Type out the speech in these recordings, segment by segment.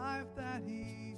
life that He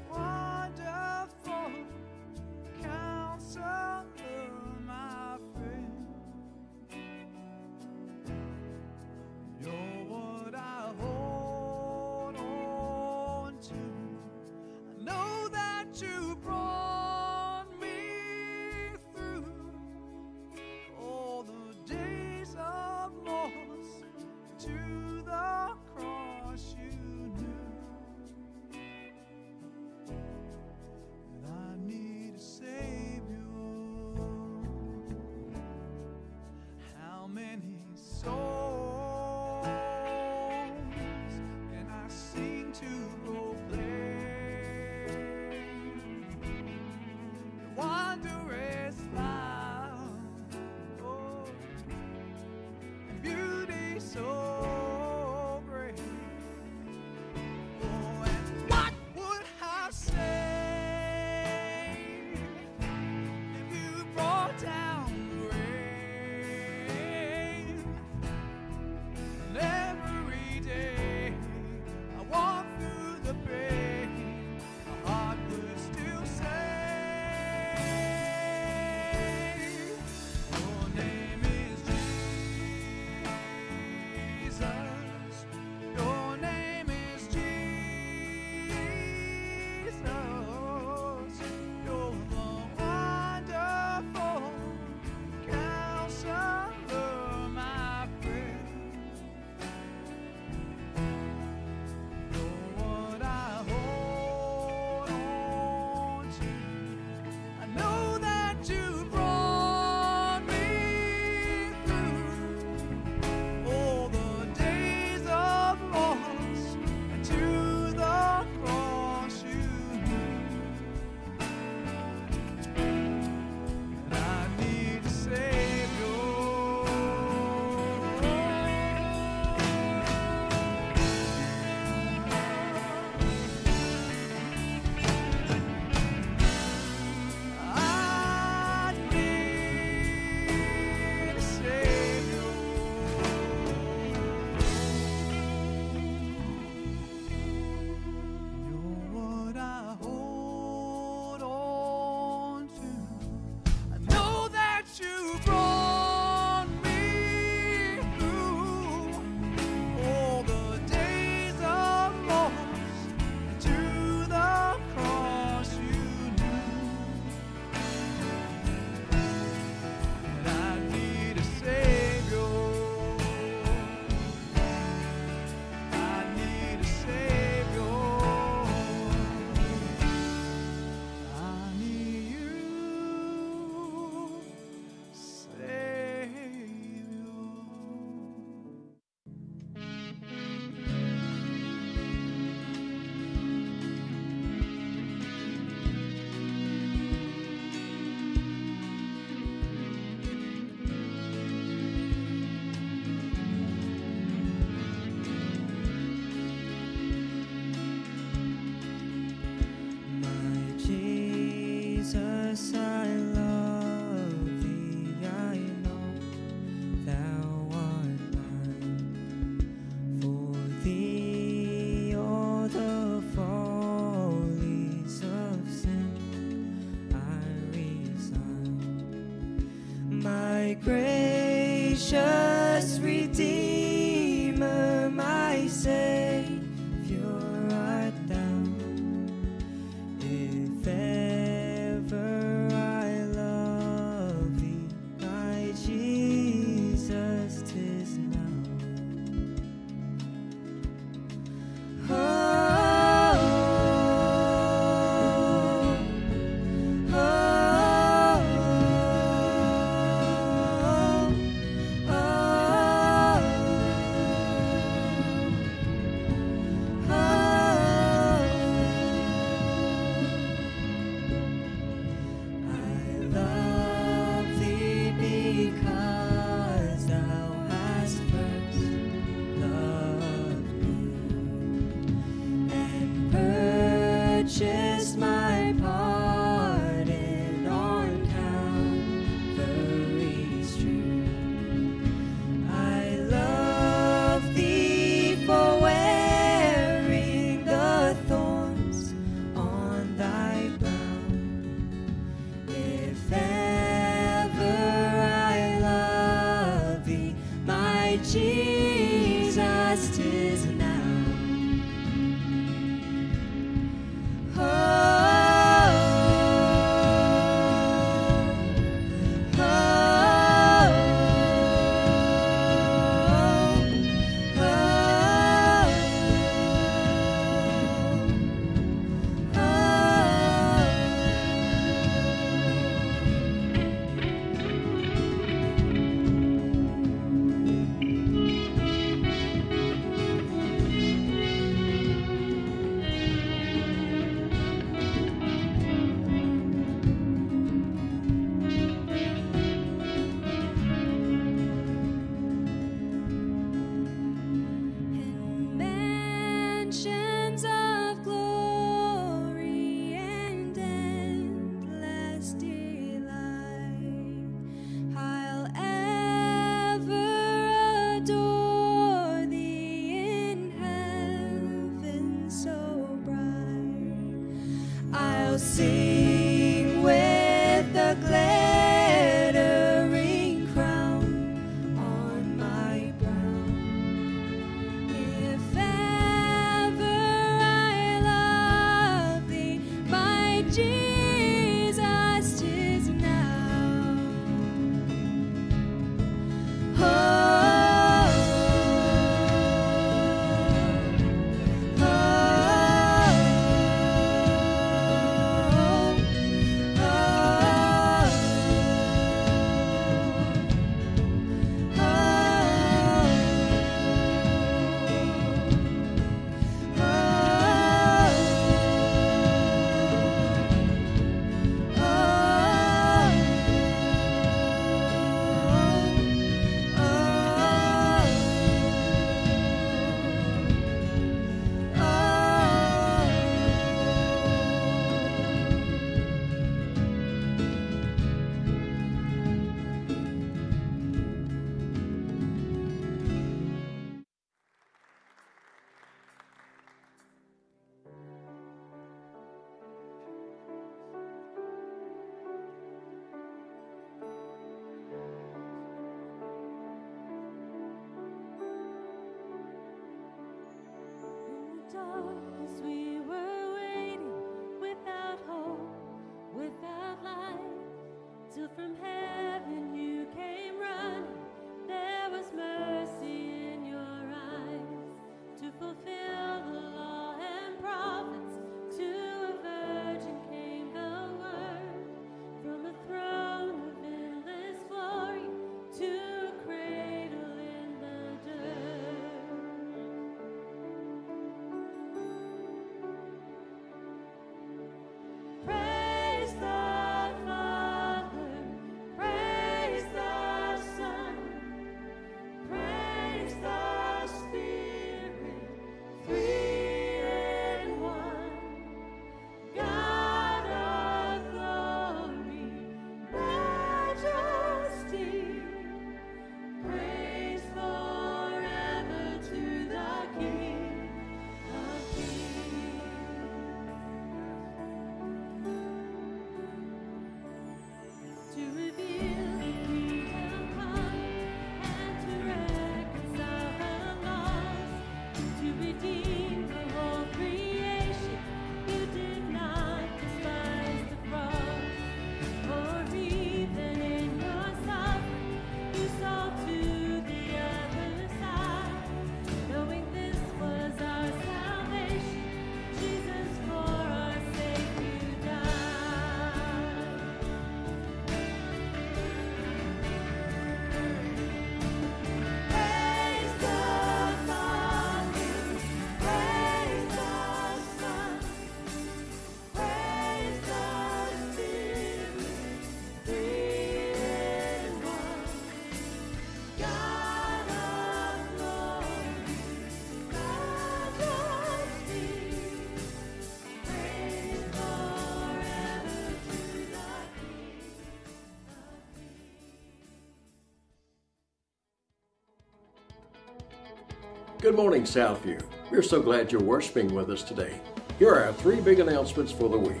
Good morning, Southview. We're so glad you're worshiping with us today. Here are our three big announcements for the week.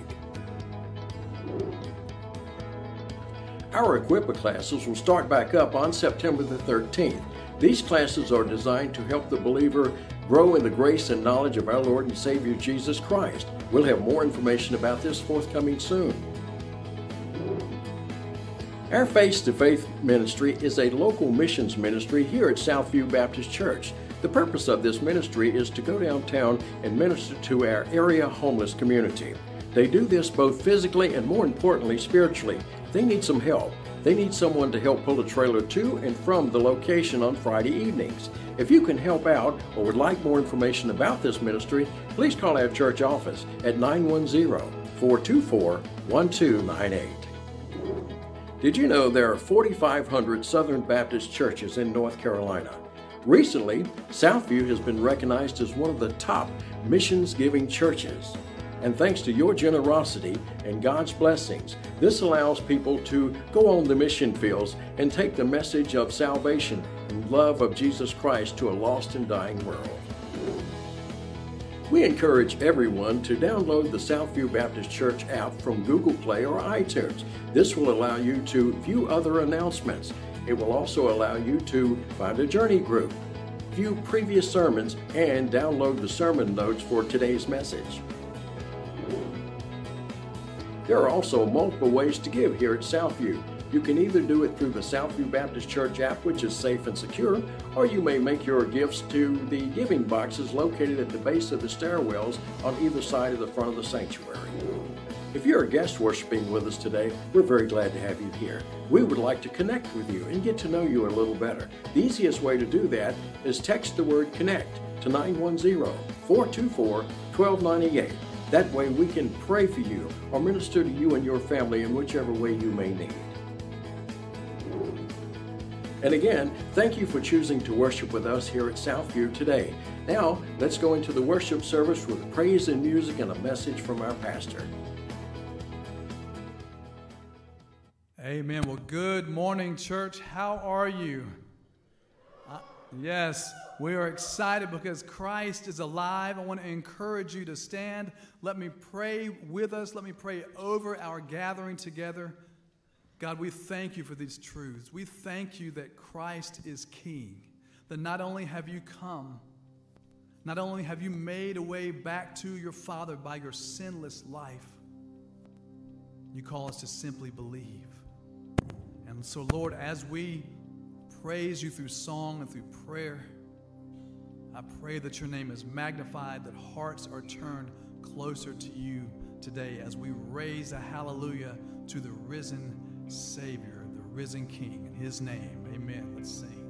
Our Equipa classes will start back up on September the 13th. These classes are designed to help the believer grow in the grace and knowledge of our Lord and Savior Jesus Christ. We'll have more information about this forthcoming soon. Our Face to Faith ministry is a local missions ministry here at Southview Baptist Church. The purpose of this ministry is to go downtown and minister to our area homeless community. They do this both physically and more importantly spiritually. They need some help. They need someone to help pull a trailer to and from the location on Friday evenings. If you can help out or would like more information about this ministry, please call our church office at 910 424 1298. Did you know there are 4,500 Southern Baptist churches in North Carolina? Recently, Southview has been recognized as one of the top missions giving churches. And thanks to your generosity and God's blessings, this allows people to go on the mission fields and take the message of salvation and love of Jesus Christ to a lost and dying world. We encourage everyone to download the Southview Baptist Church app from Google Play or iTunes. This will allow you to view other announcements. It will also allow you to find a journey group, view previous sermons, and download the sermon notes for today's message. There are also multiple ways to give here at Southview. You can either do it through the Southview Baptist Church app, which is safe and secure, or you may make your gifts to the giving boxes located at the base of the stairwells on either side of the front of the sanctuary. If you're a guest worshiping with us today, we're very glad to have you here. We would like to connect with you and get to know you a little better. The easiest way to do that is text the word connect to 910 424 1298. That way we can pray for you or minister to you and your family in whichever way you may need. And again, thank you for choosing to worship with us here at Southview today. Now, let's go into the worship service with praise and music and a message from our pastor. Amen. Well, good morning, church. How are you? Uh, yes, we are excited because Christ is alive. I want to encourage you to stand. Let me pray with us. Let me pray over our gathering together. God, we thank you for these truths. We thank you that Christ is King, that not only have you come, not only have you made a way back to your Father by your sinless life, you call us to simply believe. And so, Lord, as we praise you through song and through prayer, I pray that your name is magnified, that hearts are turned closer to you today as we raise a hallelujah to the risen Savior, the risen King. In his name, amen. Let's sing.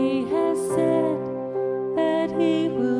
He has said that He will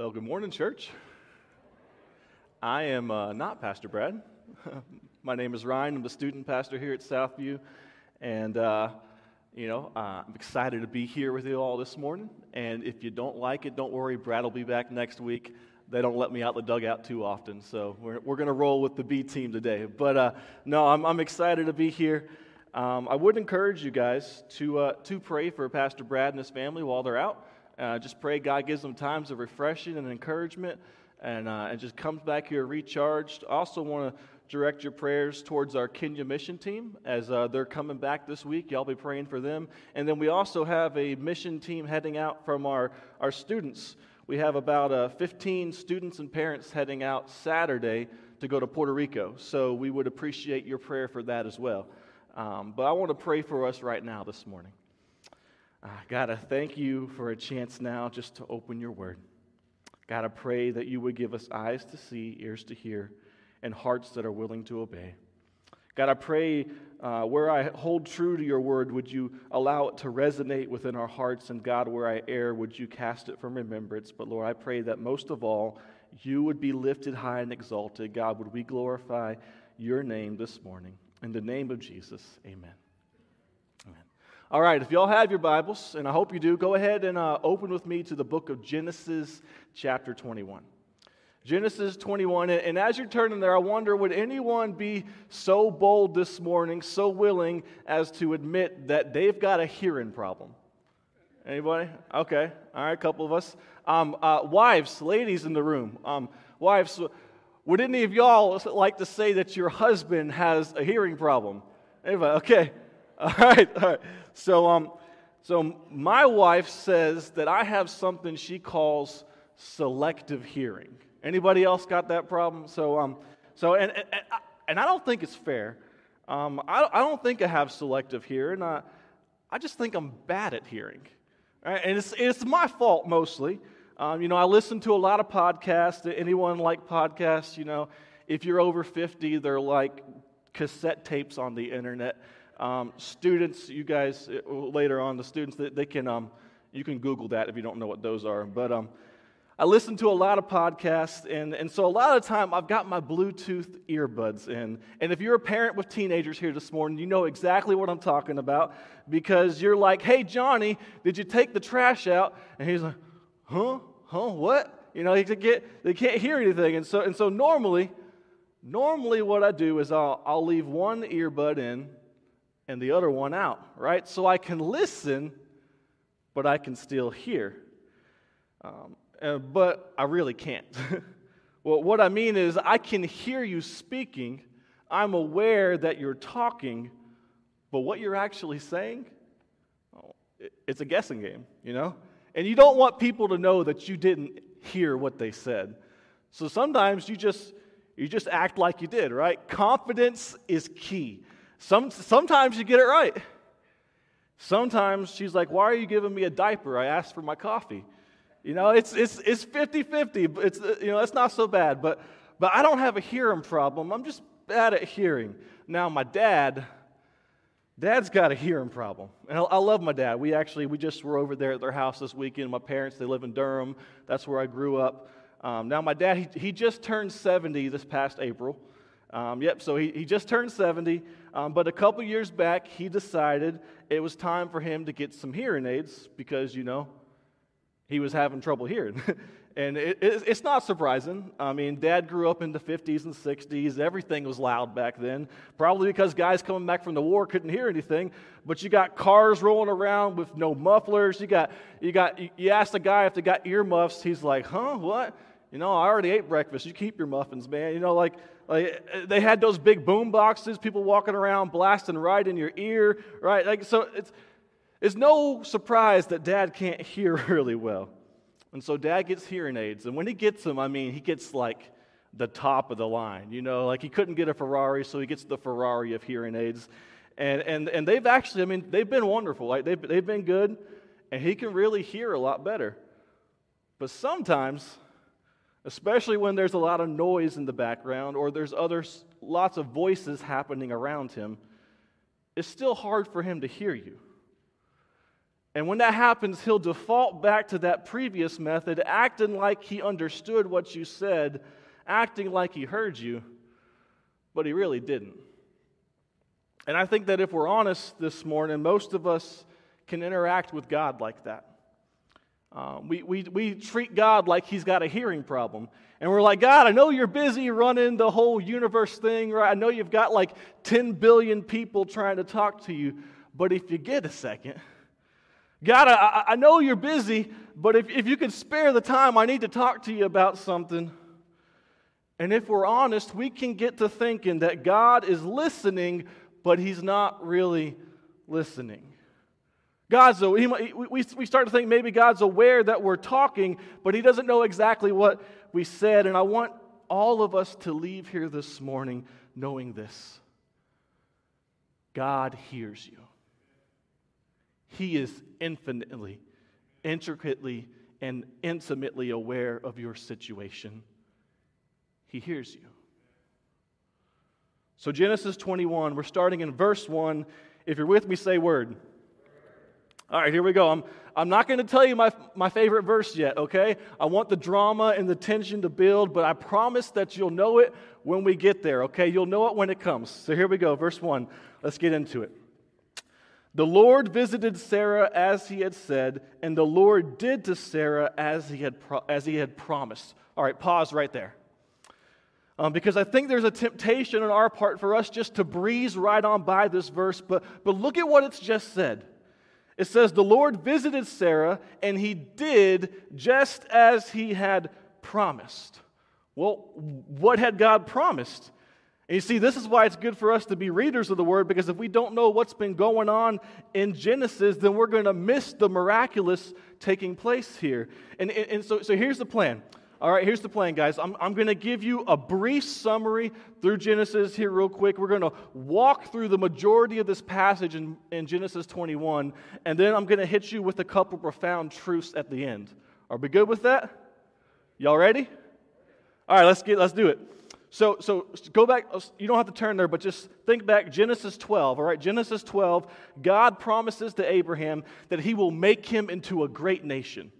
Well, good morning, church. I am uh, not Pastor Brad. My name is Ryan. I'm the student pastor here at Southview. And, uh, you know, uh, I'm excited to be here with you all this morning. And if you don't like it, don't worry. Brad will be back next week. They don't let me out the dugout too often. So we're, we're going to roll with the B team today. But uh, no, I'm, I'm excited to be here. Um, I would encourage you guys to, uh, to pray for Pastor Brad and his family while they're out. Uh, just pray God gives them times of refreshing and encouragement and, uh, and just comes back here recharged. Also want to direct your prayers towards our Kenya mission team as uh, they're coming back this week. Y'all be praying for them. And then we also have a mission team heading out from our, our students. We have about uh, 15 students and parents heading out Saturday to go to Puerto Rico. So we would appreciate your prayer for that as well. Um, but I want to pray for us right now this morning. Uh, God, I thank you for a chance now just to open your word. God, I pray that you would give us eyes to see, ears to hear, and hearts that are willing to obey. God, I pray uh, where I hold true to your word, would you allow it to resonate within our hearts? And God, where I err, would you cast it from remembrance? But Lord, I pray that most of all, you would be lifted high and exalted. God, would we glorify your name this morning? In the name of Jesus, amen. All right, if y'all have your Bibles, and I hope you do, go ahead and uh, open with me to the book of Genesis, chapter 21. Genesis 21. And as you're turning there, I wonder would anyone be so bold this morning, so willing as to admit that they've got a hearing problem? Anybody? Okay. All right, a couple of us. Um, uh, wives, ladies in the room. Um, wives, would any of y'all like to say that your husband has a hearing problem? Anybody? Okay. All right. All right. So, um, so my wife says that I have something she calls selective hearing. Anybody else got that problem? So, um, so and, and, and I don't think it's fair. Um, I, I don't think I have selective hearing. I, I just think I'm bad at hearing. Right? And it's, it's my fault mostly. Um, you know, I listen to a lot of podcasts. Anyone like podcasts? You know, if you're over 50, they're like cassette tapes on the internet. Um, students, you guys, uh, later on, the students, they, they can, um, you can Google that if you don't know what those are. But um, I listen to a lot of podcasts, and, and so a lot of the time I've got my Bluetooth earbuds in. And if you're a parent with teenagers here this morning, you know exactly what I'm talking about because you're like, hey, Johnny, did you take the trash out? And he's like, huh? Huh? What? You know, they, get, they can't hear anything. And so, and so normally, normally what I do is I'll, I'll leave one earbud in and the other one out, right? So I can listen, but I can still hear. Um, uh, but I really can't. well, what I mean is, I can hear you speaking. I'm aware that you're talking, but what you're actually saying, oh, it's a guessing game, you know? And you don't want people to know that you didn't hear what they said. So sometimes you just you just act like you did, right? Confidence is key. Some, sometimes you get it right. Sometimes she's like, Why are you giving me a diaper? I asked for my coffee. You know, it's, it's, it's 50 50. It's, you know, it's not so bad. But, but I don't have a hearing problem. I'm just bad at hearing. Now, my dad, dad's got a hearing problem. And I, I love my dad. We actually, we just were over there at their house this weekend. My parents, they live in Durham. That's where I grew up. Um, now, my dad, he, he just turned 70 this past April. Um, yep, so he, he just turned 70. Um, but a couple years back, he decided it was time for him to get some hearing aids because, you know, he was having trouble hearing. and it, it, it's not surprising. I mean, dad grew up in the 50s and 60s. Everything was loud back then, probably because guys coming back from the war couldn't hear anything. But you got cars rolling around with no mufflers. You got, you got, you ask a guy if they got earmuffs. He's like, huh, what? You know, I already ate breakfast. You keep your muffins, man. You know, like, like uh, they had those big boom boxes, people walking around blasting right in your ear, right? Like, so it's, it's no surprise that dad can't hear really well. And so dad gets hearing aids. And when he gets them, I mean, he gets like the top of the line. You know, like he couldn't get a Ferrari, so he gets the Ferrari of hearing aids. And, and, and they've actually, I mean, they've been wonderful. Like they've, they've been good, and he can really hear a lot better. But sometimes, especially when there's a lot of noise in the background or there's other lots of voices happening around him, it's still hard for him to hear you. And when that happens, he'll default back to that previous method, acting like he understood what you said, acting like he heard you, but he really didn't. And I think that if we're honest this morning, most of us can interact with God like that. Uh, we, we, we treat God like he's got a hearing problem. And we're like, God, I know you're busy running the whole universe thing, right? I know you've got like 10 billion people trying to talk to you, but if you get a second, God, I, I know you're busy, but if, if you could spare the time, I need to talk to you about something. And if we're honest, we can get to thinking that God is listening, but He's not really listening. God's, he, we, we start to think maybe God's aware that we're talking, but He doesn't know exactly what we said. And I want all of us to leave here this morning knowing this God hears you. He is infinitely, intricately, and intimately aware of your situation. He hears you. So, Genesis 21, we're starting in verse 1. If you're with me, say word. All right, here we go. I'm, I'm not going to tell you my, my favorite verse yet, okay? I want the drama and the tension to build, but I promise that you'll know it when we get there, okay? You'll know it when it comes. So here we go, verse 1. Let's get into it. The Lord visited Sarah as he had said, and the Lord did to Sarah as he had, pro- as he had promised. All right, pause right there. Um, because I think there's a temptation on our part for us just to breeze right on by this verse, but, but look at what it's just said. It says, The Lord visited Sarah, and he did just as he had promised. Well, what had God promised? And you see, this is why it's good for us to be readers of the word, because if we don't know what's been going on in Genesis, then we're going to miss the miraculous taking place here. And, and, and so, so here's the plan. All right, here's the plan, guys. I'm, I'm going to give you a brief summary through Genesis here, real quick. We're going to walk through the majority of this passage in, in Genesis 21, and then I'm going to hit you with a couple profound truths at the end. Are we good with that? Y'all ready? All right, let's get let's do it. So, so go back. You don't have to turn there, but just think back. Genesis 12. All right, Genesis 12. God promises to Abraham that He will make him into a great nation.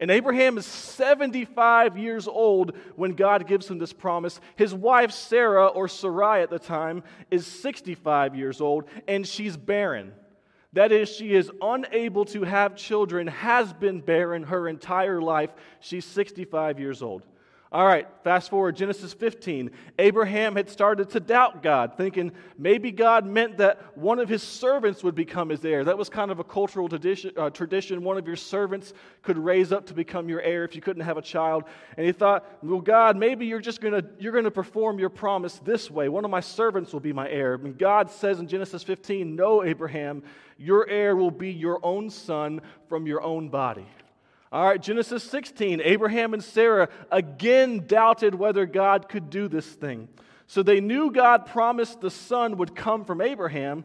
And Abraham is 75 years old when God gives him this promise. His wife, Sarah, or Sarai at the time, is 65 years old, and she's barren. That is, she is unable to have children, has been barren her entire life. She's 65 years old. All right, fast forward, Genesis 15. Abraham had started to doubt God, thinking maybe God meant that one of his servants would become his heir. That was kind of a cultural tradition. Uh, tradition. One of your servants could raise up to become your heir if you couldn't have a child. And he thought, well, God, maybe you're just to you're going to perform your promise this way. One of my servants will be my heir. And God says in Genesis 15, No, Abraham, your heir will be your own son from your own body. All right, Genesis 16. Abraham and Sarah again doubted whether God could do this thing. So they knew God promised the son would come from Abraham,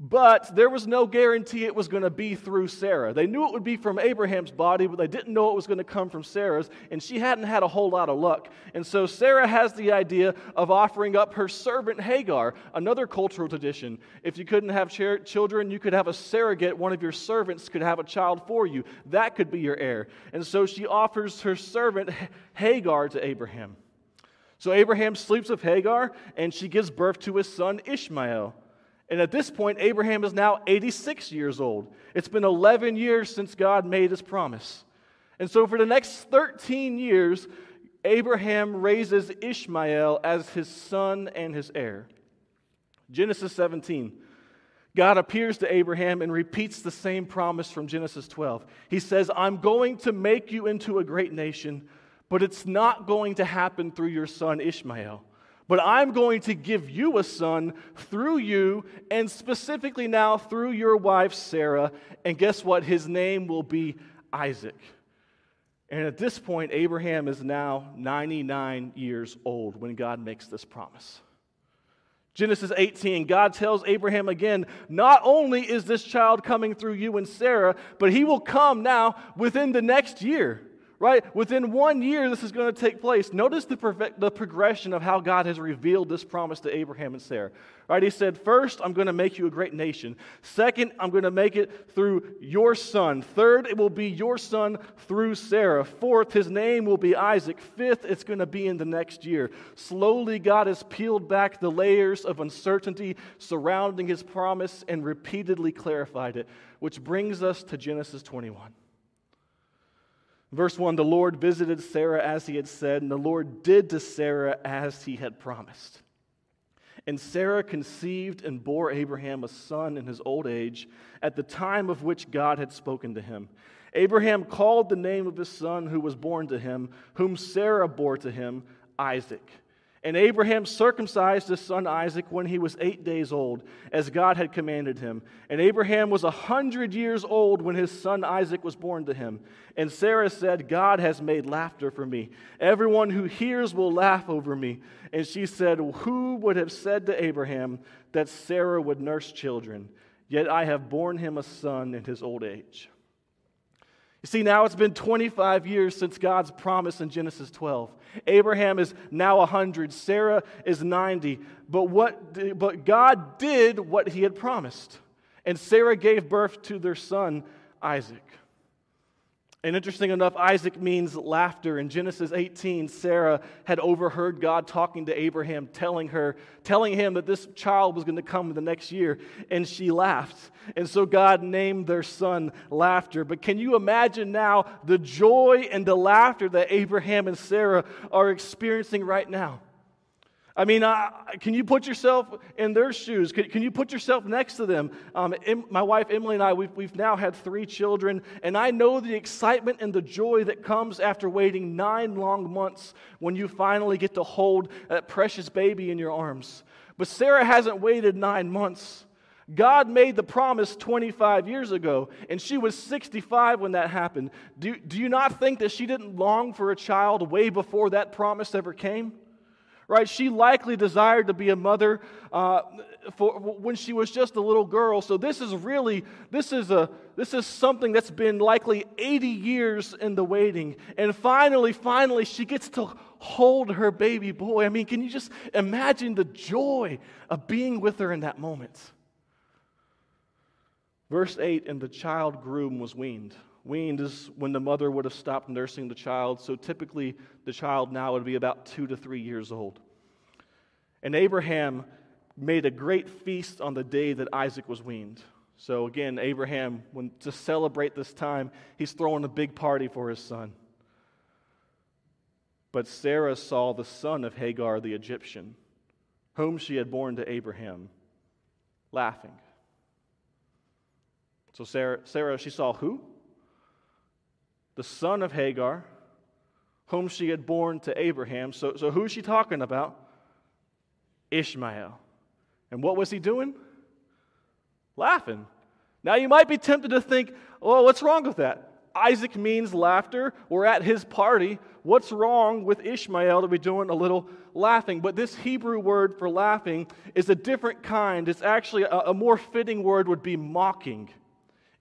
but there was no guarantee it was going to be through Sarah. They knew it would be from Abraham's body, but they didn't know it was going to come from Sarah's, and she hadn't had a whole lot of luck. And so Sarah has the idea of offering up her servant Hagar, another cultural tradition. If you couldn't have ch- children, you could have a surrogate, one of your servants could have a child for you. That could be your heir. And so she offers her servant Hagar to Abraham. So Abraham sleeps with Hagar, and she gives birth to his son Ishmael. And at this point, Abraham is now 86 years old. It's been 11 years since God made his promise. And so, for the next 13 years, Abraham raises Ishmael as his son and his heir. Genesis 17. God appears to Abraham and repeats the same promise from Genesis 12. He says, I'm going to make you into a great nation, but it's not going to happen through your son Ishmael. But I'm going to give you a son through you, and specifically now through your wife Sarah. And guess what? His name will be Isaac. And at this point, Abraham is now 99 years old when God makes this promise. Genesis 18, God tells Abraham again, not only is this child coming through you and Sarah, but he will come now within the next year right? Within one year, this is going to take place. Notice the, pro- the progression of how God has revealed this promise to Abraham and Sarah, right? He said, First, I'm going to make you a great nation. Second, I'm going to make it through your son. Third, it will be your son through Sarah. Fourth, his name will be Isaac. Fifth, it's going to be in the next year. Slowly, God has peeled back the layers of uncertainty surrounding his promise and repeatedly clarified it, which brings us to Genesis 21. Verse 1 The Lord visited Sarah as he had said, and the Lord did to Sarah as he had promised. And Sarah conceived and bore Abraham a son in his old age, at the time of which God had spoken to him. Abraham called the name of his son who was born to him, whom Sarah bore to him, Isaac. And Abraham circumcised his son Isaac when he was eight days old, as God had commanded him. And Abraham was a hundred years old when his son Isaac was born to him. And Sarah said, God has made laughter for me. Everyone who hears will laugh over me. And she said, Who would have said to Abraham that Sarah would nurse children? Yet I have borne him a son in his old age. You see, now it's been 25 years since God's promise in Genesis 12. Abraham is now 100, Sarah is 90. But, what, but God did what he had promised. And Sarah gave birth to their son, Isaac. And interesting enough, Isaac means laughter. In Genesis 18, Sarah had overheard God talking to Abraham, telling her, telling him that this child was going to come the next year, and she laughed. And so God named their son Laughter. But can you imagine now the joy and the laughter that Abraham and Sarah are experiencing right now? I mean, can you put yourself in their shoes? Can, can you put yourself next to them? Um, em, my wife Emily and I, we've, we've now had three children, and I know the excitement and the joy that comes after waiting nine long months when you finally get to hold that precious baby in your arms. But Sarah hasn't waited nine months. God made the promise 25 years ago, and she was 65 when that happened. Do, do you not think that she didn't long for a child way before that promise ever came? Right? She likely desired to be a mother uh, for, when she was just a little girl. So this is really this is a this is something that's been likely 80 years in the waiting, and finally, finally, she gets to hold her baby boy. I mean, can you just imagine the joy of being with her in that moment? Verse 8 And the child and was weaned. Weaned is when the mother would have stopped nursing the child. So typically, the child now would be about two to three years old. And Abraham made a great feast on the day that Isaac was weaned. So again, Abraham, when to celebrate this time, he's throwing a big party for his son. But Sarah saw the son of Hagar the Egyptian, whom she had borne to Abraham, laughing. So Sarah, Sarah she saw who? The son of Hagar, whom she had borne to Abraham. So, so who's she talking about? Ishmael. And what was he doing? Laughing. Now you might be tempted to think, oh, what's wrong with that? Isaac means laughter. We're at his party. What's wrong with Ishmael to be doing a little laughing? But this Hebrew word for laughing is a different kind. It's actually a, a more fitting word would be mocking.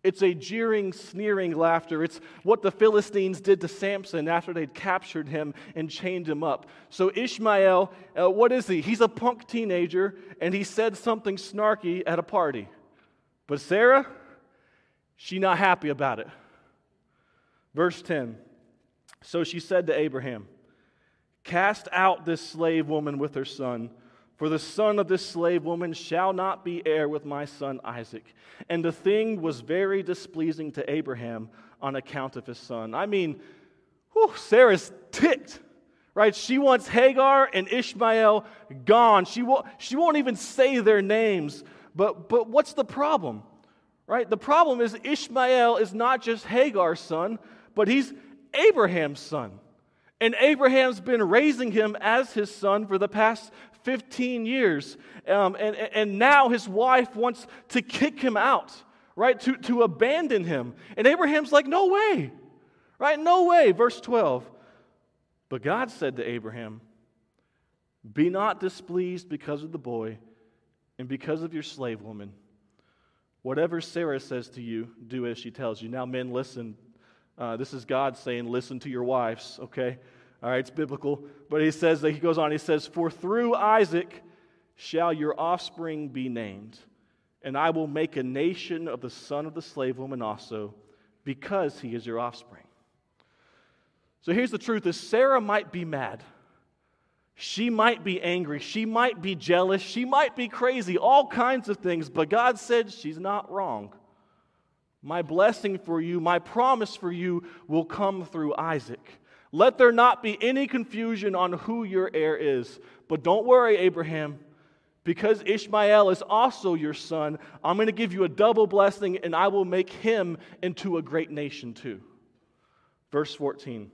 It's a jeering, sneering laughter. It's what the Philistines did to Samson after they'd captured him and chained him up. So, Ishmael, uh, what is he? He's a punk teenager, and he said something snarky at a party. But Sarah, she not happy about it. Verse 10 So she said to Abraham, Cast out this slave woman with her son for the son of this slave woman shall not be heir with my son Isaac. And the thing was very displeasing to Abraham on account of his son. I mean, whew, Sarah's ticked, right? She wants Hagar and Ishmael gone. She won't, she won't even say their names. But, but what's the problem, right? The problem is Ishmael is not just Hagar's son, but he's Abraham's son. And Abraham's been raising him as his son for the past 15 years. Um, and, and now his wife wants to kick him out, right? To, to abandon him. And Abraham's like, no way, right? No way. Verse 12. But God said to Abraham, Be not displeased because of the boy and because of your slave woman. Whatever Sarah says to you, do as she tells you. Now, men, listen. Uh, this is God saying, Listen to your wives, okay? All right, it's biblical. But he says that he goes on, he says, For through Isaac shall your offspring be named, and I will make a nation of the son of the slave woman also, because he is your offspring. So here's the truth is Sarah might be mad. She might be angry. She might be jealous. She might be crazy. All kinds of things. But God said she's not wrong. My blessing for you, my promise for you will come through Isaac. Let there not be any confusion on who your heir is. But don't worry, Abraham, because Ishmael is also your son, I'm going to give you a double blessing and I will make him into a great nation too. Verse 14.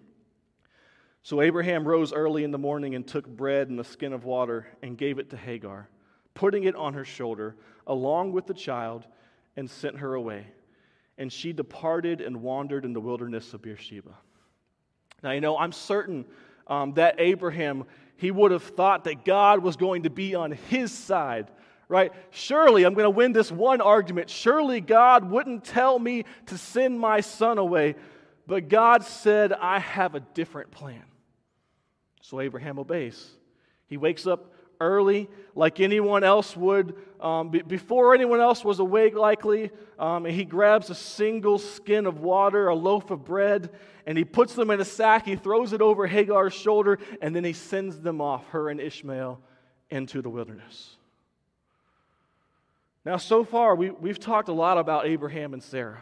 So Abraham rose early in the morning and took bread and a skin of water and gave it to Hagar, putting it on her shoulder, along with the child, and sent her away. And she departed and wandered in the wilderness of Beersheba. Now, you know, I'm certain um, that Abraham, he would have thought that God was going to be on his side, right? Surely I'm going to win this one argument. Surely God wouldn't tell me to send my son away. But God said, I have a different plan. So Abraham obeys. He wakes up early, like anyone else would, um, b- before anyone else was awake, likely. Um, he grabs a single skin of water, a loaf of bread, and he puts them in a sack. He throws it over Hagar's shoulder, and then he sends them off, her and Ishmael, into the wilderness. Now, so far, we, we've talked a lot about Abraham and Sarah.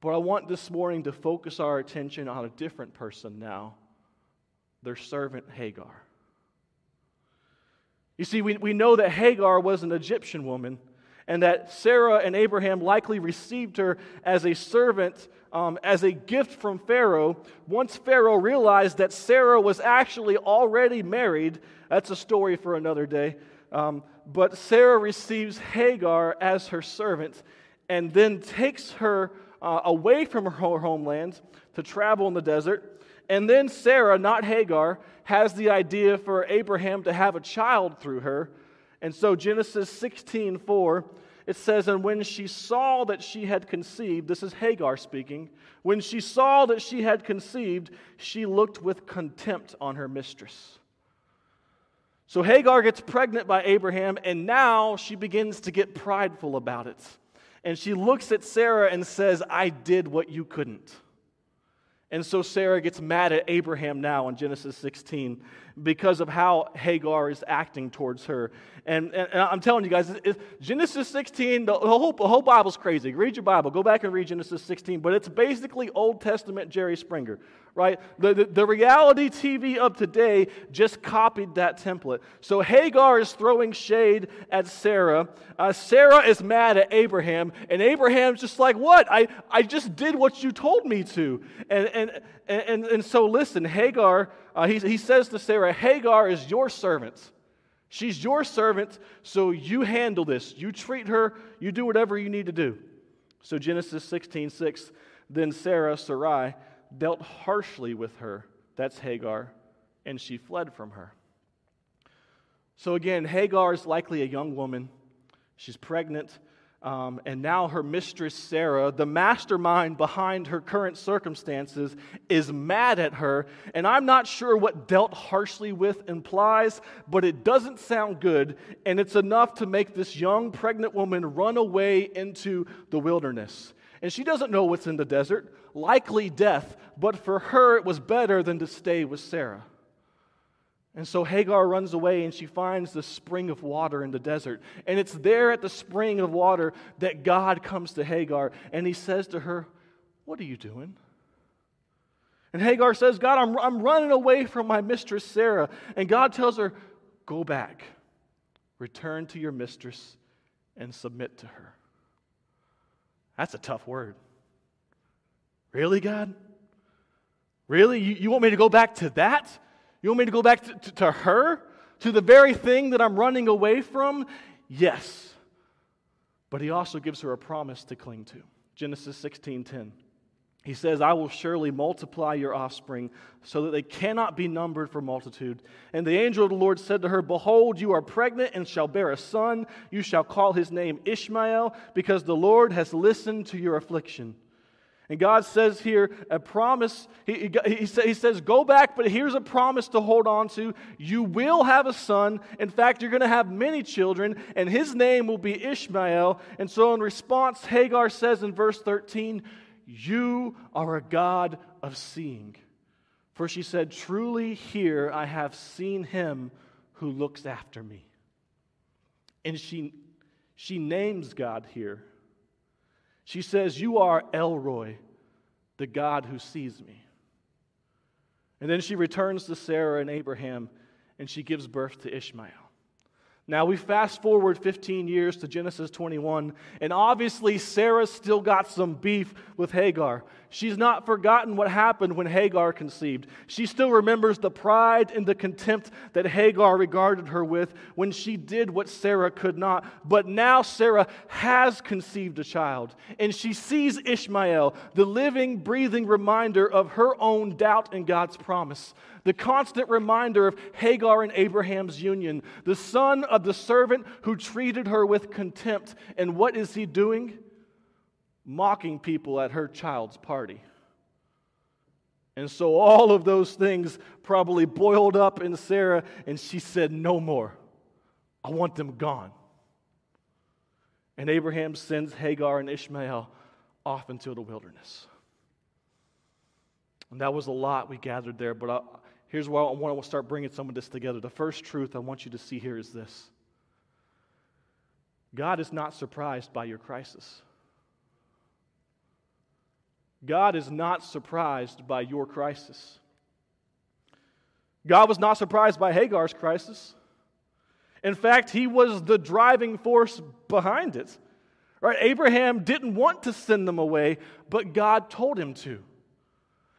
But I want this morning to focus our attention on a different person now their servant Hagar. You see, we, we know that Hagar was an Egyptian woman, and that Sarah and Abraham likely received her as a servant, um, as a gift from Pharaoh. Once Pharaoh realized that Sarah was actually already married, that's a story for another day. Um, but Sarah receives Hagar as her servant and then takes her uh, away from her homeland to travel in the desert. And then Sarah, not Hagar, has the idea for Abraham to have a child through her. And so Genesis 16 4, it says, And when she saw that she had conceived, this is Hagar speaking, when she saw that she had conceived, she looked with contempt on her mistress. So Hagar gets pregnant by Abraham, and now she begins to get prideful about it. And she looks at Sarah and says, I did what you couldn't. And so Sarah gets mad at Abraham now in Genesis 16 because of how Hagar is acting towards her. And, and, and I'm telling you guys, it, it, Genesis 16, the, whole, the whole Bible's crazy. Read your Bible, go back and read Genesis 16, but it's basically Old Testament Jerry Springer, right? The, the, the reality TV of today just copied that template. So Hagar is throwing shade at Sarah. Uh, Sarah is mad at Abraham, and Abraham's just like, What? I, I just did what you told me to. And, and, and, and so listen, Hagar, uh, he, he says to Sarah, Hagar is your servant. She's your servant, so you handle this. You treat her, you do whatever you need to do. So Genesis 16, 6, then Sarah, Sarai, dealt harshly with her. That's Hagar, and she fled from her. So again, Hagar is likely a young woman. She's pregnant. Um, and now her mistress, Sarah, the mastermind behind her current circumstances, is mad at her. And I'm not sure what dealt harshly with implies, but it doesn't sound good. And it's enough to make this young pregnant woman run away into the wilderness. And she doesn't know what's in the desert, likely death, but for her it was better than to stay with Sarah. And so Hagar runs away and she finds the spring of water in the desert. And it's there at the spring of water that God comes to Hagar and he says to her, What are you doing? And Hagar says, God, I'm, I'm running away from my mistress Sarah. And God tells her, Go back, return to your mistress, and submit to her. That's a tough word. Really, God? Really? You, you want me to go back to that? You want me to go back to, to, to her? To the very thing that I'm running away from? Yes. But he also gives her a promise to cling to. Genesis 16:10. He says, I will surely multiply your offspring so that they cannot be numbered for multitude. And the angel of the Lord said to her, Behold, you are pregnant and shall bear a son. You shall call his name Ishmael, because the Lord has listened to your affliction. And God says here a promise. He, he, he, says, Go back, but here's a promise to hold on to. You will have a son. In fact, you're going to have many children, and his name will be Ishmael. And so, in response, Hagar says in verse 13, You are a God of seeing. For she said, Truly here I have seen him who looks after me. And she, she names God here. She says, You are El Roi, the God who sees me. And then she returns to Sarah and Abraham and she gives birth to Ishmael. Now we fast forward 15 years to Genesis 21, and obviously Sarah's still got some beef with Hagar. She's not forgotten what happened when Hagar conceived. She still remembers the pride and the contempt that Hagar regarded her with when she did what Sarah could not. But now Sarah has conceived a child, and she sees Ishmael, the living, breathing reminder of her own doubt in God's promise the constant reminder of Hagar and Abraham's union, the son of the servant who treated her with contempt. And what is he doing? Mocking people at her child's party. And so all of those things probably boiled up in Sarah, and she said, No more. I want them gone. And Abraham sends Hagar and Ishmael off into the wilderness. And that was a lot we gathered there, but I, Here's where I want to start bringing some of this together. The first truth I want you to see here is this God is not surprised by your crisis. God is not surprised by your crisis. God was not surprised by Hagar's crisis. In fact, he was the driving force behind it. Right? Abraham didn't want to send them away, but God told him to.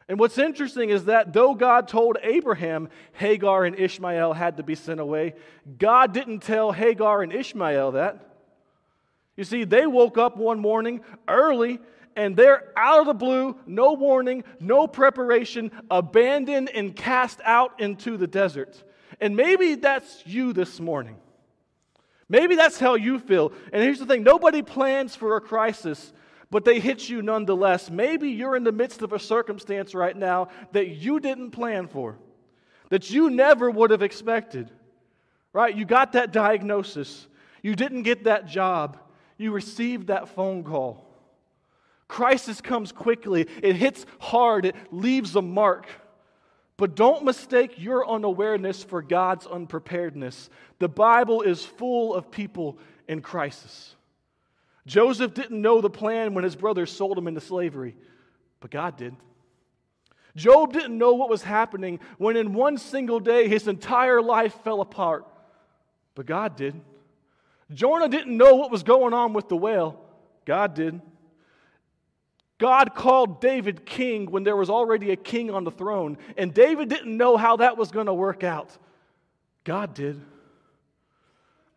And what's interesting is that though God told Abraham Hagar and Ishmael had to be sent away, God didn't tell Hagar and Ishmael that. You see, they woke up one morning early and they're out of the blue, no warning, no preparation, abandoned and cast out into the desert. And maybe that's you this morning. Maybe that's how you feel. And here's the thing nobody plans for a crisis but they hit you nonetheless. Maybe you're in the midst of a circumstance right now that you didn't plan for, that you never would have expected. Right? You got that diagnosis, you didn't get that job, you received that phone call. Crisis comes quickly, it hits hard, it leaves a mark. But don't mistake your unawareness for God's unpreparedness. The Bible is full of people in crisis. Joseph didn't know the plan when his brothers sold him into slavery, but God did. Job didn't know what was happening when in one single day his entire life fell apart, but God did. Jonah didn't know what was going on with the whale, God did. God called David king when there was already a king on the throne, and David didn't know how that was going to work out. God did.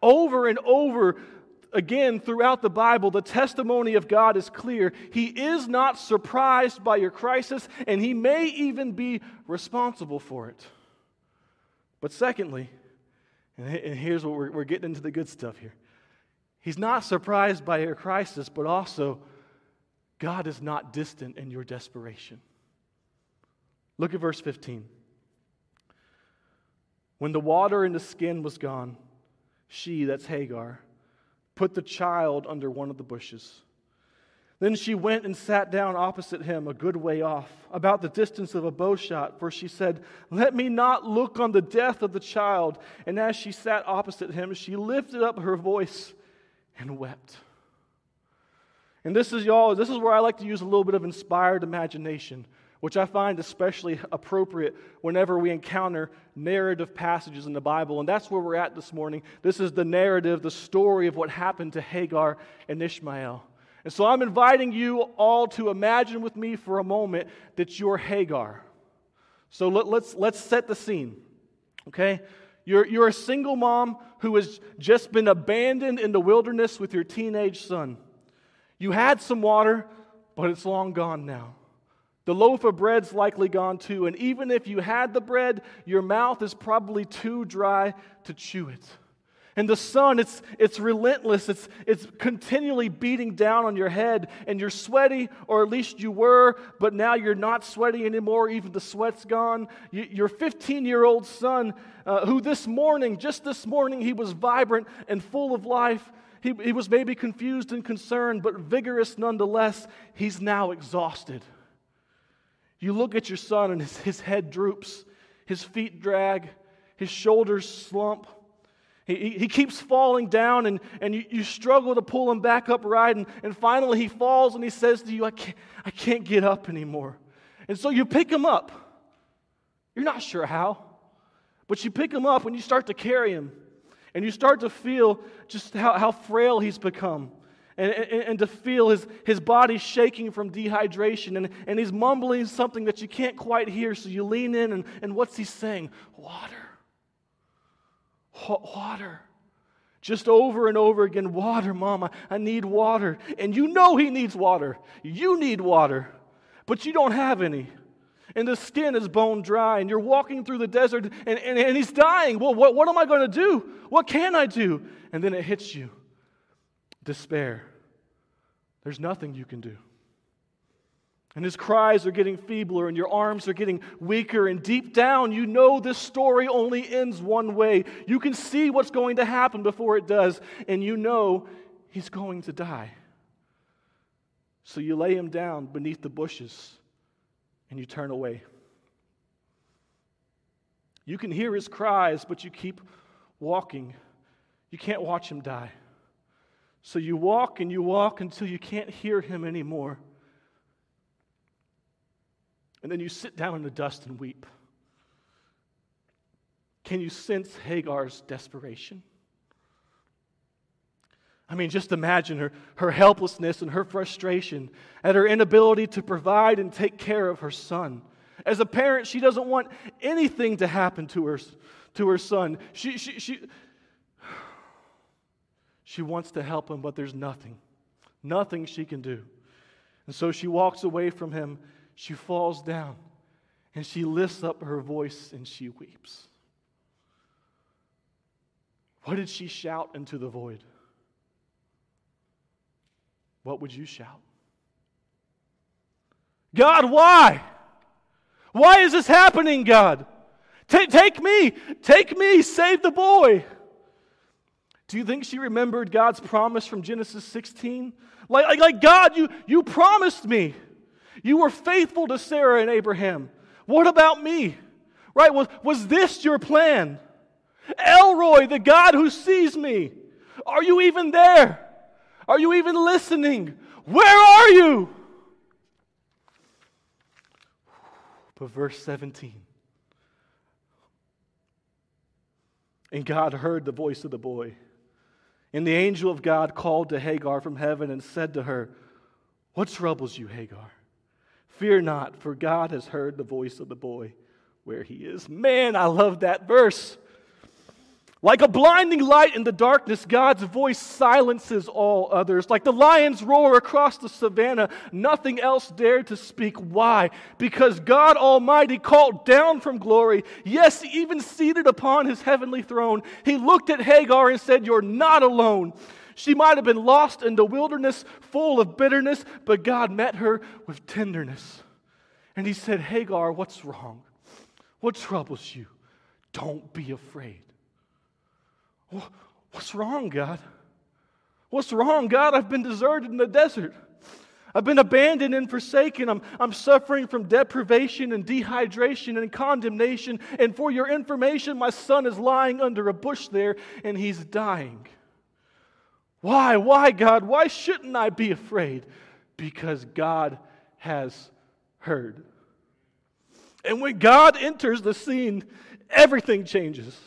Over and over, again, throughout the Bible, the testimony of God is clear. He is not surprised by your crisis, and He may even be responsible for it. But secondly, and here's what we're, we're getting into the good stuff here He's not surprised by your crisis, but also, God is not distant in your desperation. Look at verse 15. When the water in the skin was gone, she, that's Hagar, put the child under one of the bushes. Then she went and sat down opposite him, a good way off, about the distance of a bow shot, for she said, Let me not look on the death of the child. And as she sat opposite him, she lifted up her voice and wept. And this is, y'all, this is where I like to use a little bit of inspired imagination which I find especially appropriate whenever we encounter narrative passages in the Bible. And that's where we're at this morning. This is the narrative, the story of what happened to Hagar and Ishmael. And so I'm inviting you all to imagine with me for a moment that you're Hagar. So let, us let's, let's set the scene, okay? You're, you're a single mom who has just been abandoned in the wilderness with your teenage son. You had some water, but it's long gone now. The loaf of bread's likely gone too, and even if you had the bread, your mouth is probably too dry to chew it. And the sun, it's, it's relentless. It's, it's continually beating down on your head, and you're sweaty, or at least you were, but now you're not sweaty anymore. Even the sweat's gone. You, your 15 year old son, uh, who this morning, just this morning, he was vibrant and full of life. He, he was maybe confused and concerned, but vigorous nonetheless. He's now exhausted. You look at your son, and his, his head droops, his feet drag, his shoulders slump. He, he, keeps falling down, and, and you, you struggle to pull him back upright. And, and finally, he falls and he says to you, I can't, I can't get up anymore. And so you pick him up. You're not sure how, but you pick him up and you start to carry him. And you start to feel just how, how frail he's become. And, and, and to feel his, his body shaking from dehydration. And, and he's mumbling something that you can't quite hear. So you lean in, and, and what's he saying? Water. Water. Just over and over again, water, Mama. I need water. And you know he needs water. You need water, but you don't have any. And the skin is bone dry, and you're walking through the desert, and, and, and he's dying. Well, what, what am I going to do? What can I do? And then it hits you despair. There's nothing you can do. And his cries are getting feebler, and your arms are getting weaker. And deep down, you know this story only ends one way. You can see what's going to happen before it does, and you know he's going to die. So you lay him down beneath the bushes and you turn away. You can hear his cries, but you keep walking. You can't watch him die. So you walk and you walk until you can't hear him anymore. And then you sit down in the dust and weep. Can you sense Hagar's desperation? I mean, just imagine her, her helplessness and her frustration at her inability to provide and take care of her son. As a parent, she doesn't want anything to happen to her, to her son. She, she, she, she wants to help him, but there's nothing, nothing she can do. And so she walks away from him, she falls down, and she lifts up her voice and she weeps. What did she shout into the void? What would you shout? God, why? Why is this happening, God? Take, take me, take me, save the boy. Do you think she remembered God's promise from Genesis 16? Like, like, like, God, you, you promised me. You were faithful to Sarah and Abraham. What about me? Right? Was, was this your plan? El Roi, the God who sees me, are you even there? Are you even listening? Where are you? But verse 17. And God heard the voice of the boy. And the angel of God called to Hagar from heaven and said to her, What troubles you, Hagar? Fear not, for God has heard the voice of the boy where he is. Man, I love that verse. Like a blinding light in the darkness, God's voice silences all others. Like the lion's roar across the savannah, nothing else dared to speak. Why? Because God Almighty called down from glory, yes, even seated upon his heavenly throne, he looked at Hagar and said, You're not alone. She might have been lost in the wilderness full of bitterness, but God met her with tenderness. And he said, Hagar, what's wrong? What troubles you? Don't be afraid. What's wrong, God? What's wrong, God? I've been deserted in the desert. I've been abandoned and forsaken. I'm, I'm suffering from deprivation and dehydration and condemnation. And for your information, my son is lying under a bush there and he's dying. Why? Why, God? Why shouldn't I be afraid? Because God has heard. And when God enters the scene, everything changes.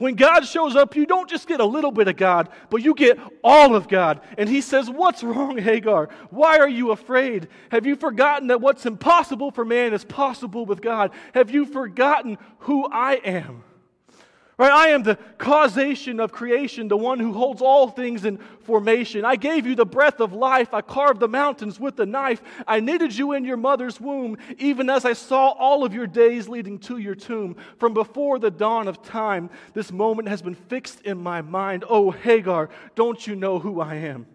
When God shows up, you don't just get a little bit of God, but you get all of God. And He says, What's wrong, Hagar? Why are you afraid? Have you forgotten that what's impossible for man is possible with God? Have you forgotten who I am? Right? I am the causation of creation, the one who holds all things in formation. I gave you the breath of life. I carved the mountains with a knife. I knitted you in your mother's womb, even as I saw all of your days leading to your tomb. From before the dawn of time, this moment has been fixed in my mind. Oh, Hagar, don't you know who I am?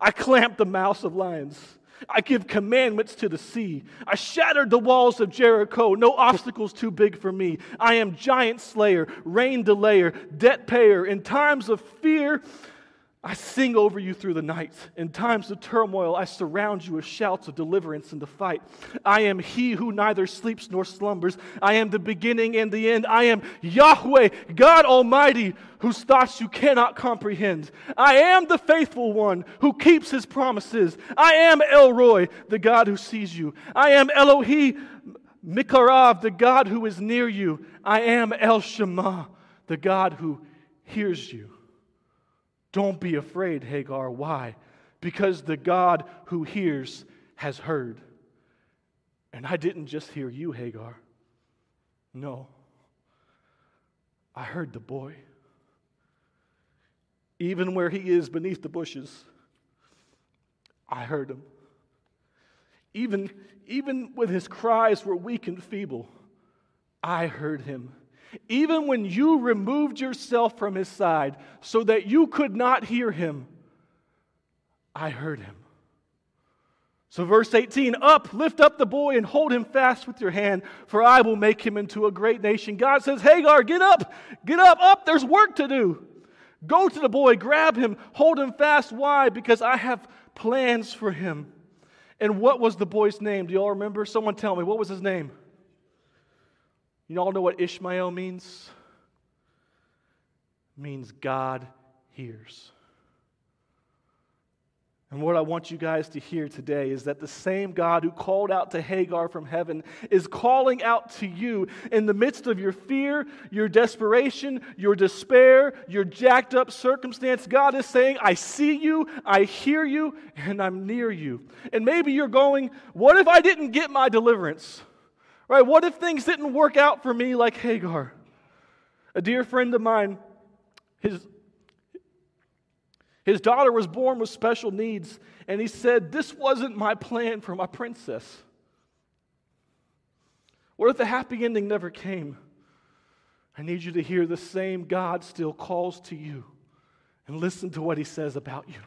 I clamped the mouths of lions. I give commandments to the sea. I shattered the walls of Jericho. No obstacles too big for me. I am giant slayer, rain delayer, debt payer. In times of fear, I sing over you through the night. In times of turmoil, I surround you with shouts of deliverance in the fight. I am he who neither sleeps nor slumbers. I am the beginning and the end. I am Yahweh, God Almighty, whose thoughts you cannot comprehend. I am the faithful one who keeps his promises. I am El Roi, the God who sees you. I am Elohi Mikarav, the God who is near you. I am El Shema, the God who hears you. Don't be afraid, Hagar. Why? Because the God who hears has heard. And I didn't just hear you, Hagar. No. I heard the boy. Even where he is beneath the bushes, I heard him. Even, even when his cries were weak and feeble, I heard him. Even when you removed yourself from his side so that you could not hear him, I heard him. So, verse 18 Up, lift up the boy and hold him fast with your hand, for I will make him into a great nation. God says, Hagar, get up, get up, up, there's work to do. Go to the boy, grab him, hold him fast. Why? Because I have plans for him. And what was the boy's name? Do you all remember? Someone tell me, what was his name? You all know what Ishmael means? It means God hears. And what I want you guys to hear today is that the same God who called out to Hagar from heaven is calling out to you in the midst of your fear, your desperation, your despair, your jacked up circumstance. God is saying, I see you, I hear you, and I'm near you. And maybe you're going, What if I didn't get my deliverance? Right? What if things didn't work out for me like Hagar? A dear friend of mine, his his daughter was born with special needs, and he said, This wasn't my plan for my princess. What if the happy ending never came? I need you to hear the same God still calls to you and listen to what he says about you.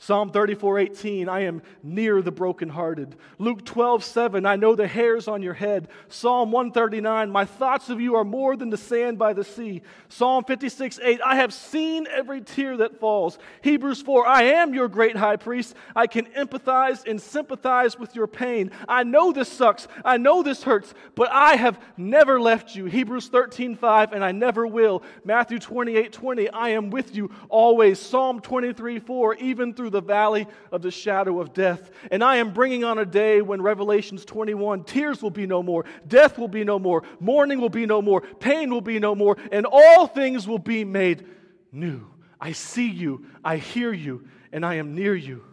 Psalm 34, 18, I am near the brokenhearted. Luke 12, 7, I know the hairs on your head. Psalm 139, my thoughts of you are more than the sand by the sea. Psalm 56, 8, I have seen every tear that falls. Hebrews 4, I am your great high priest. I can empathize and sympathize with your pain. I know this sucks. I know this hurts, but I have never left you. Hebrews 13, 5, and I never will. Matthew 28, 20, I am with you always. Psalm 23, 4, even through the valley of the shadow of death. And I am bringing on a day when Revelations 21 tears will be no more, death will be no more, mourning will be no more, pain will be no more, and all things will be made new. I see you, I hear you, and I am near you.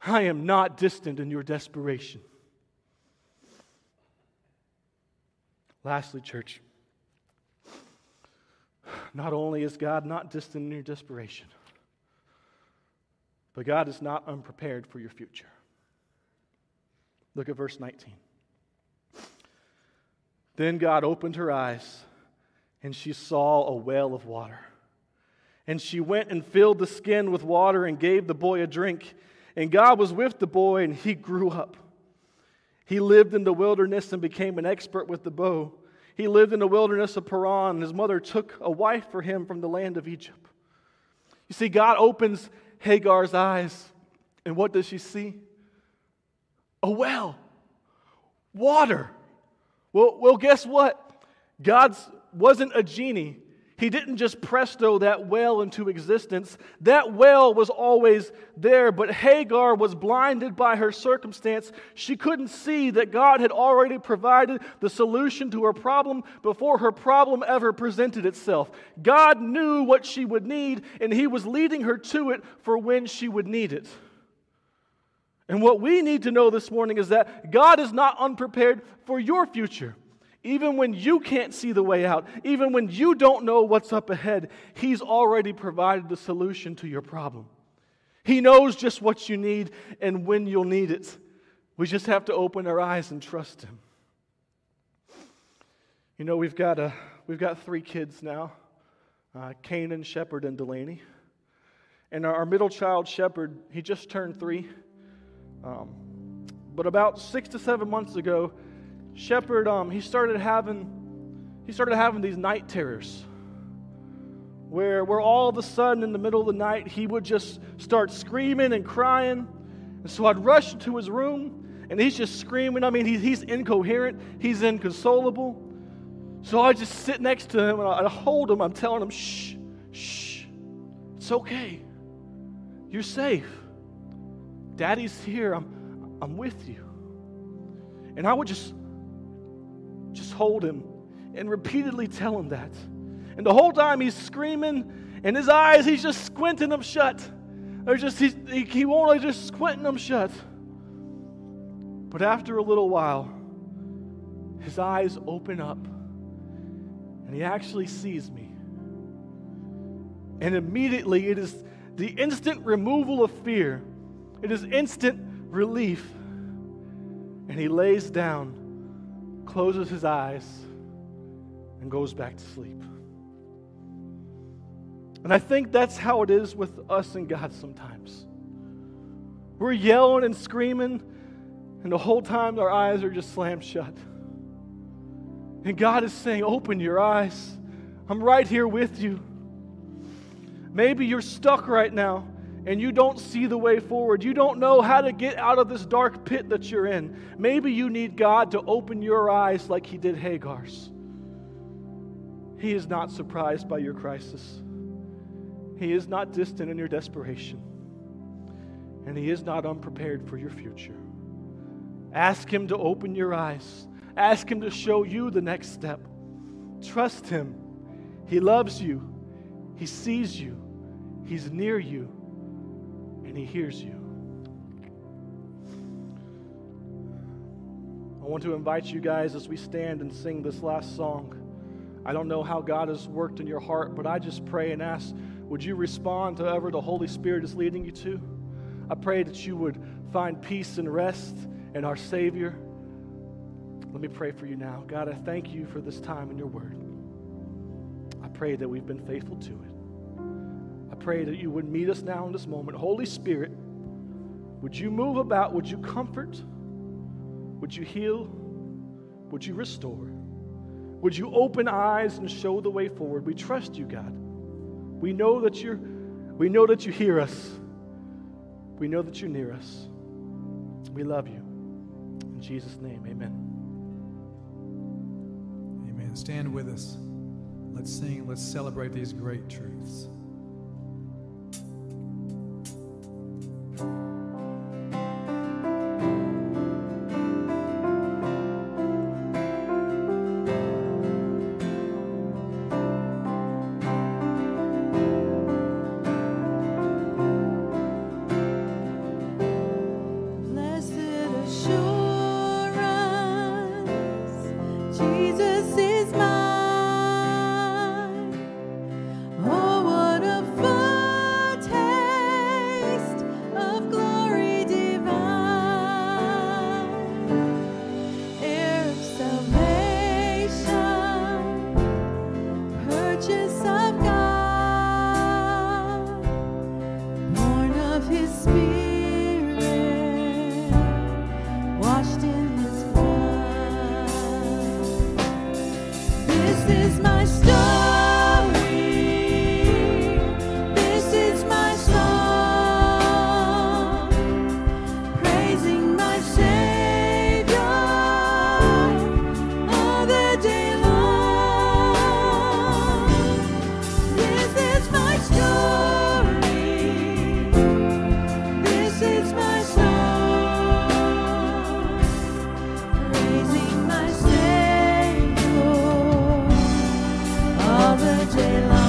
I am not distant in your desperation. Lastly, church, not only is God not distant in your desperation, but God is not unprepared for your future. Look at verse 19. Then God opened her eyes, and she saw a well of water. And she went and filled the skin with water and gave the boy a drink. And God was with the boy, and he grew up. He lived in the wilderness and became an expert with the bow. He lived in the wilderness of Paran, and his mother took a wife for him from the land of Egypt. You see, God opens Hagar's eyes. And what does she see? A well, water. Well, well guess what? God wasn't a genie. He didn't just presto that well into existence. That well was always there, but Hagar was blinded by her circumstance. She couldn't see that God had already provided the solution to her problem before her problem ever presented itself. God knew what she would need, and He was leading her to it for when she would need it. And what we need to know this morning is that God is not unprepared for your future. Even when you can't see the way out, even when you don't know what's up ahead, He's already provided the solution to your problem. He knows just what you need and when you'll need it. We just have to open our eyes and trust Him. You know, we've got, a, we've got three kids now uh, Canaan, Shepard, and Delaney. And our, middle child, Shepard, he just turned three. Um, but about six to seven months ago, Shepard, um, he started having he started having these night terrors where, where all of a sudden in the middle of the night he would just start screaming and crying. And so I'd rush into his room and he's just screaming. I mean, he, he's incoherent, he's inconsolable. So I just sit next to him and I hold him. I'm telling him, shh, shh, it's okay. You're safe. Daddy's here. I'm, I'm with you. And I would just just hold him and repeatedly tell him that. And the whole time he's screaming, and his eyes, he's just squinting them shut. They're just, he, he won't, just squinting them shut. But after a little while, his eyes open up, and he actually sees me. And immediately, it is the instant removal of fear, it is instant relief. And he lays down, closes his eyes, and goes back to sleep. And I think that's how it is with us and God sometimes. We're yelling and screaming, and the whole time our eyes are just slammed shut. And God is saying, Open your eyes. I'm right here with you. Maybe you're stuck right now and you don't see the way forward. You don't know how to get out of this dark pit that you're in. Maybe you need God to open your eyes like He did Hagar's. He is not surprised by your crisis. He is not distant in your desperation. And He is not unprepared for your future. Ask Him to open your eyes, ask Him to show you the next step. Trust Him. He loves you, He sees you, He's near you, and He hears you. I want to invite you guys as we stand and sing this last song. I don't know how God has worked in your heart, but I just pray and ask would you respond to whatever the Holy Spirit is leading you to? I pray that you would find peace and rest in our Savior. Let me pray for you now. God, I thank you for this time in your word. I pray that we've been faithful to it. Pray that you would meet us now in this moment. Holy Spirit, would you move about? Would you comfort? Would you heal? Would you restore? Would you open eyes and show the way forward? We trust you, God. We know that you're we know that you hear us. We know that you're near us. We love you. In Jesus' name, amen. Amen. Stand with us. Let's sing. Let's celebrate these great truths. all day long.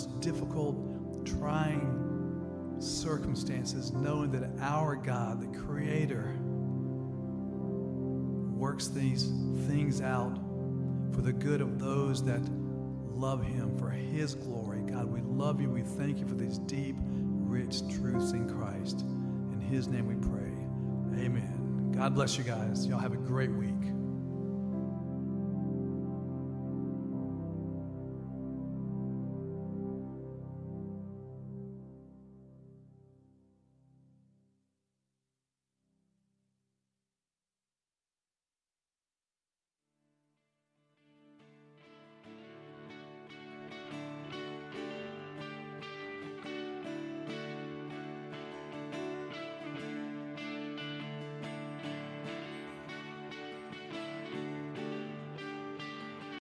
Most difficult, trying circumstances, knowing that our God, the Creator, works these things out for the good of those that love Him, for His glory. God, we love you. We thank you for these deep, rich truths in Christ. In His name we pray. Amen. God bless you guys. Y'all have a great week.